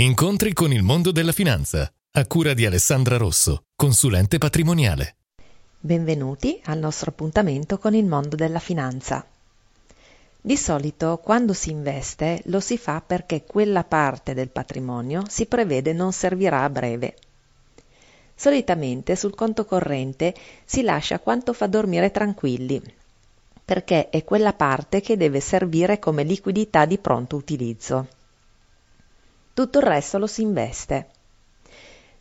Incontri con il mondo della finanza, a cura di Alessandra Rosso, consulente patrimoniale. Benvenuti al nostro appuntamento con il mondo della finanza. Di solito quando si investe lo si fa perché quella parte del patrimonio si prevede non servirà a breve. Solitamente sul conto corrente si lascia quanto fa dormire tranquilli, perché è quella parte che deve servire come liquidità di pronto utilizzo tutto il resto lo si investe.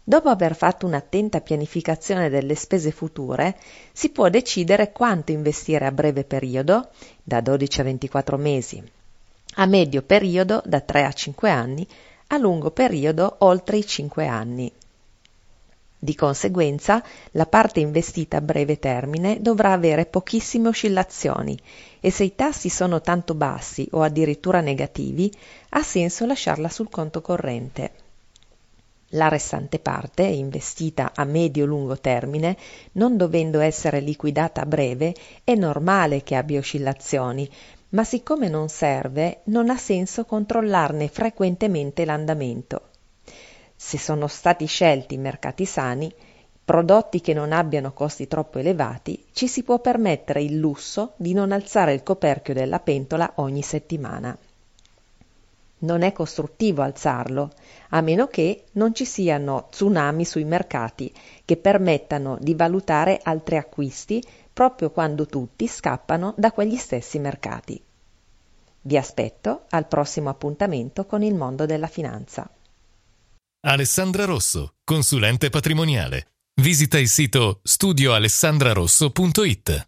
Dopo aver fatto un'attenta pianificazione delle spese future, si può decidere quanto investire a breve periodo, da 12 a 24 mesi, a medio periodo, da 3 a 5 anni, a lungo periodo, oltre i 5 anni. Di conseguenza, la parte investita a breve termine dovrà avere pochissime oscillazioni e se i tassi sono tanto bassi o addirittura negativi, ha senso lasciarla sul conto corrente. La restante parte, investita a medio-lungo termine, non dovendo essere liquidata a breve, è normale che abbia oscillazioni, ma siccome non serve, non ha senso controllarne frequentemente l'andamento se sono stati scelti mercati sani, prodotti che non abbiano costi troppo elevati, ci si può permettere il lusso di non alzare il coperchio della pentola ogni settimana. Non è costruttivo alzarlo, a meno che non ci siano tsunami sui mercati che permettano di valutare altri acquisti proprio quando tutti scappano da quegli stessi mercati. Vi aspetto al prossimo appuntamento con il mondo della finanza. Alessandra Rosso, consulente patrimoniale. Visita il sito studioalessandrarosso.it.